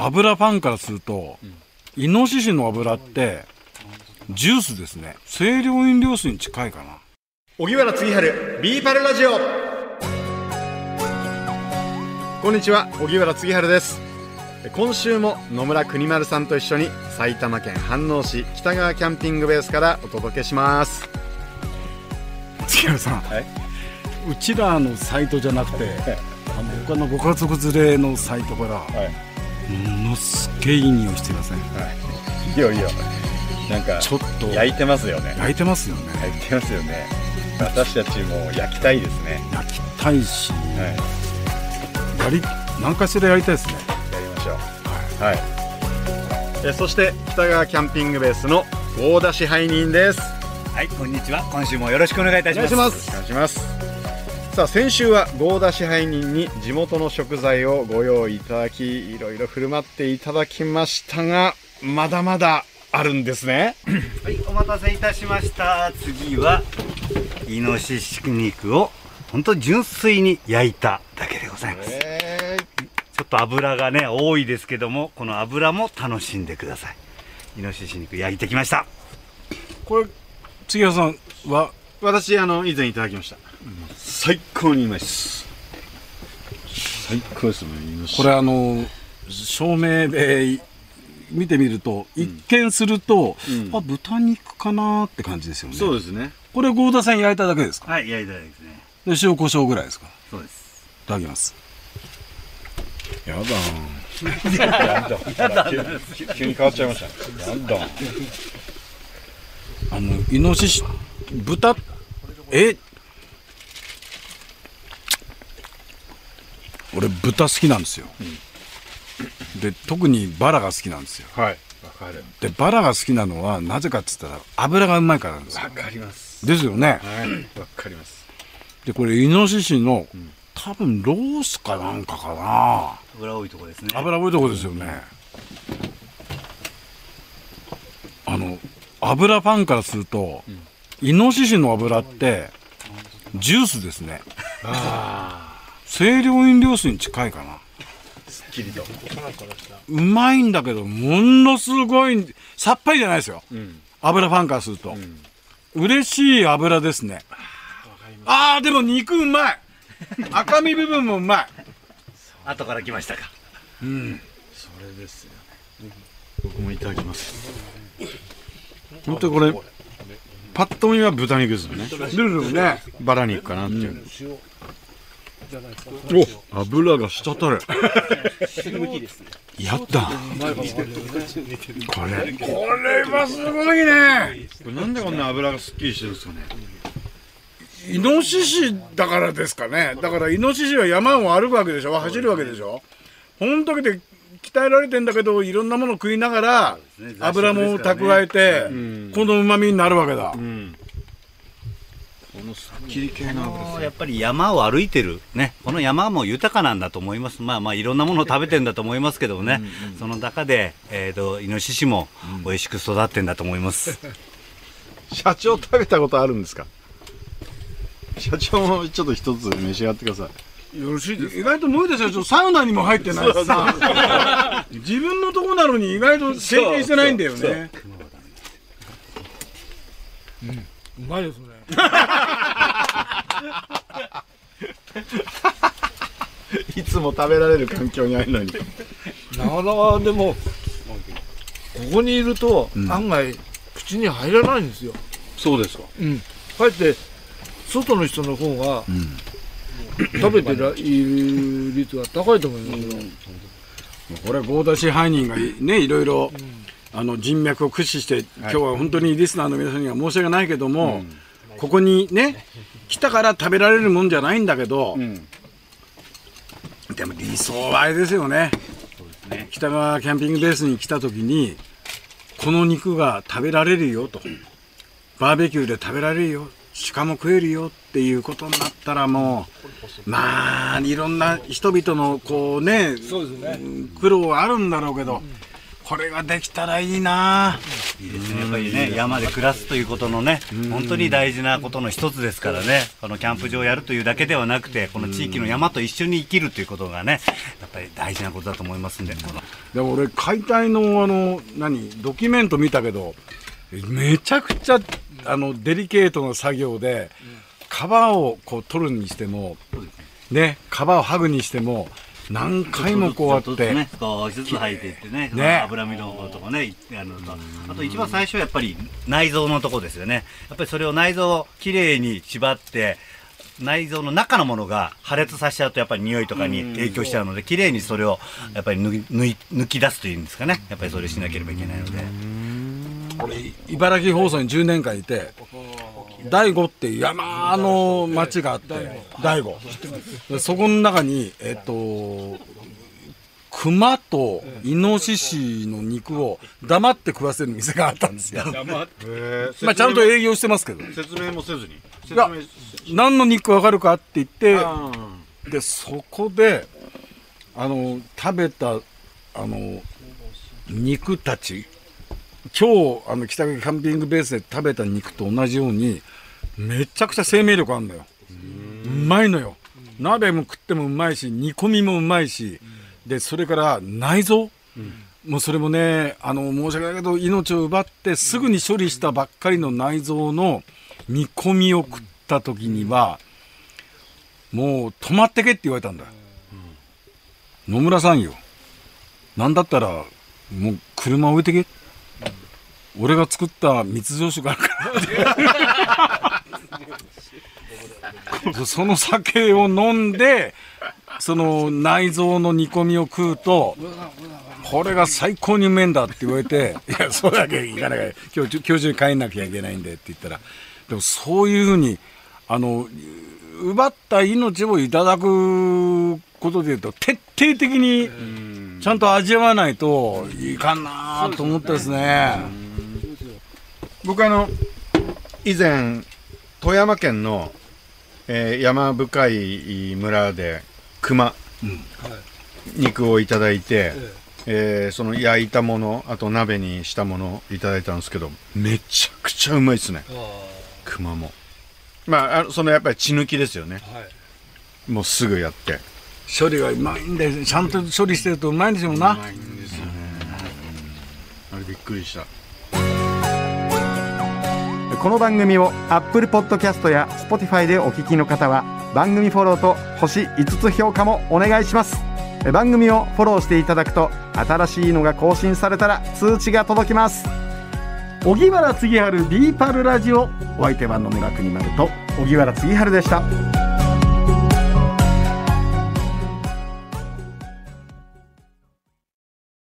油ファンからすると、イノシシの油ってジュースですね。清涼飲料水に近いかな。荻原次春ビーパルラジオ。こんにちは荻原次春です。今週も野村国丸さんと一緒に埼玉県飯能市北川キャンピングベースからお届けします。月原さん、はい。うちらのサイトじゃなくて、あの他のご家族連れのサイトから、はいものすっげえいい匂いしてません？い。いよいいよなんかちょっと。焼いてますよね。焼いてますよね。焼いてますよね。私たちも焼きたいですね。焼きたいし、はい。やり何かしらやりたいですね。やりましょう。はい、えそして北川キャンピングベースの大田支配人です。はい、こんにちは。今週もよろしくお願いいたします。よろしくお願いしますさあ先週は合田支配人に地元の食材をご用意いただきいろいろ振る舞っていただきましたがまだまだあるんですねはい、お待たせいたしました。次は、イノシシ肉を、本当純粋に焼いただけでございます。えちょっと油がね、多いですけども、この油も楽しんでください。イノシシ肉焼いてきました。これ杉原さんは私あの以前いただきました、最高にうまいです。最高ですねこれあの照明で見てみると、一見すると、うん。あ豚肉かなって感じですよね。そうですね。これ合田さん焼いただけですか？はい、焼いただけですね。で塩コショウぐらいですか？そうです。いただきます。やだやだ急に変わっちゃいました。やだあのイノシシ豚え？俺豚好きなんですよ、で特にバラが好きなんですよ。はい。わかる。でバラが好きなのはなぜかって言ったら油がうまいからなんですよ。わかります。ですよね。はい。わかります。でこれイノシシの、多分ロースかなんかかな。油多いとこですね。油多いとこですよね。あの油ファンからすると、イノシシの油ってジュースですね。清涼飲料水に近いかな。すっきりと。うまいんだけどものすごいさっぱりじゃないですよ、ん。油ファンからすると、嬉しい油ですね。ああーでも肉うまい。赤身部分もうまい。後から来ましたか。それですよね。僕もいただきます。本当にこれパッと見は豚肉ですよね。ルルルね。バラ肉かなっていう、お油が滴る。やった。これ。これはすごいね。これなんでこんな油がすっきりしてるんですかね。イノシシだからですかね。だからイノシシは山を歩くわけでしょ。走るわけでしょ。この時で鍛えられてんだけどいろんなもの食いながら油も蓄えてこのうまみになるわけだ。うん。このすっきり系の油やっぱり山を歩いてる、ね、この山も豊かなんだと思います、まあまあいろんなものを食べてんだと思いますけどもね、その中で、えー、とイノシシも美味しく育ってんだと思います。社長食べたことあるんですか？社長もちょっと一つ召し上がってくださいよろしいです意外と無理ですよ。ちょっとサウナにも入ってないしさ。自分のとこなのに意外と経験してないんだよね。う。まいですね。いつも食べられる環境にあるのに。なかなかでもここにいると案外口に入らないんですよ、そうですか。うん、かえって外の人の方が、食べてらいる率が高いと思いますよ、これ合田支配人がねいろいろ、あの人脈を駆使して、今日は本当にリスナーの皆さんには申し訳ないけども、ここにね来たから食べられるもんじゃないんだけど、んでも理想はあれですよね。北川キャンピングベースに来た時にこの肉が食べられるよと。バーベキューで食べられるよ鹿も食えるよっていうことになったらもうまあいろんな人々のこうね苦労はあるんだろうけど、これができたらいいな。いいですね。やっぱりね山で暮らすということのね本当に大事なことの一つですからね。このキャンプ場をやるというだけではなくてこの地域の山と一緒に生きるということがねやっぱり大事なことだと思いますんでこの。でも俺解体のあの何ドキュメント見たけどめちゃくちゃあのデリケートな作業で皮をこう取るにしてもね。皮を剥ぐにしても何回もこうやって、ね、少しずつ入っていってねね。脂身のとこねあのとあと一番最初はやっぱり内臓のとこですよね。やっぱりそれを内臓をきれいに縛って内臓の中のものが破裂させちゃうとやっぱり匂いとかに影響しちゃうのできれいにそれをやっぱり抜き出すというんですかね。やっぱりそれをしなければいけないので俺茨城放送に10年間いて大悟っていう山の町があって大悟でそこの中にえっと熊とイノシシの肉を黙って食わせる店があったんですよ。まあちゃんと営業してますけど。説明もせずにいや何の肉わかるかって言ってでそこであの食べたあの肉たち今日あの北垣キャンピングベースで食べた肉と同じようにめちゃくちゃ生命力あるのよ。うまいのよ。鍋も食ってもうまいし煮込みもうまいしでそれから内臓、もうそれもねあの申し訳ないけど命を奪ってすぐに処理したばっかりの内臓の煮込みを食った時にはもう止まってけって言われたんだ、野村さんよ。なんだったらもう車置いてけ、俺が作った密造酒があるから その酒を飲んでその内臓の煮込みを食うとこれが最高にうめえんだって言われて「いやそうだけいかない今日今日中に帰んなきゃいけないんで」って言ったらでもそういうふうにあの奪った命をいただくことでいうと徹底的にちゃんと味わわないといかんなと思ってですね。僕あの以前富山県の、えー山深い村で熊、肉をいただいて、えーその焼いたものあと鍋にしたものをいただいたんですけどめちゃくちゃうまいですね。熊も。まああのそのやっぱり血抜きですよね。はい。もうすぐやって。処理がうまいんでちゃんと処理してるとうまいんでしょうな。いんですよね。あれびっくりしたこの番組を Apple Podcast や Spotify でお聞きの方は番組フォローと星5つ評価もお願いします。え番組をフォローしていただくと新しいのが更新されたら通知が届きます。荻原次春ビーパルラジオ。お相手は野村国丸と荻原次春でした。